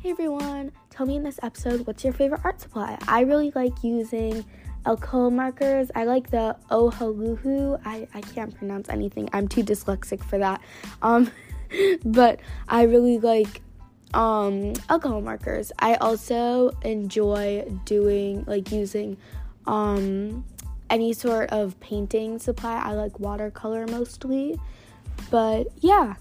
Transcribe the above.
Hey everyone, tell me in this episode what's your favorite art supply? I really like using alcohol markers. I like the Ohaluhu. I, I can't pronounce anything. I'm too dyslexic for that. Um, but I really like um, alcohol markers. I also enjoy doing like using um, any sort of painting supply. I like watercolor mostly. But yeah.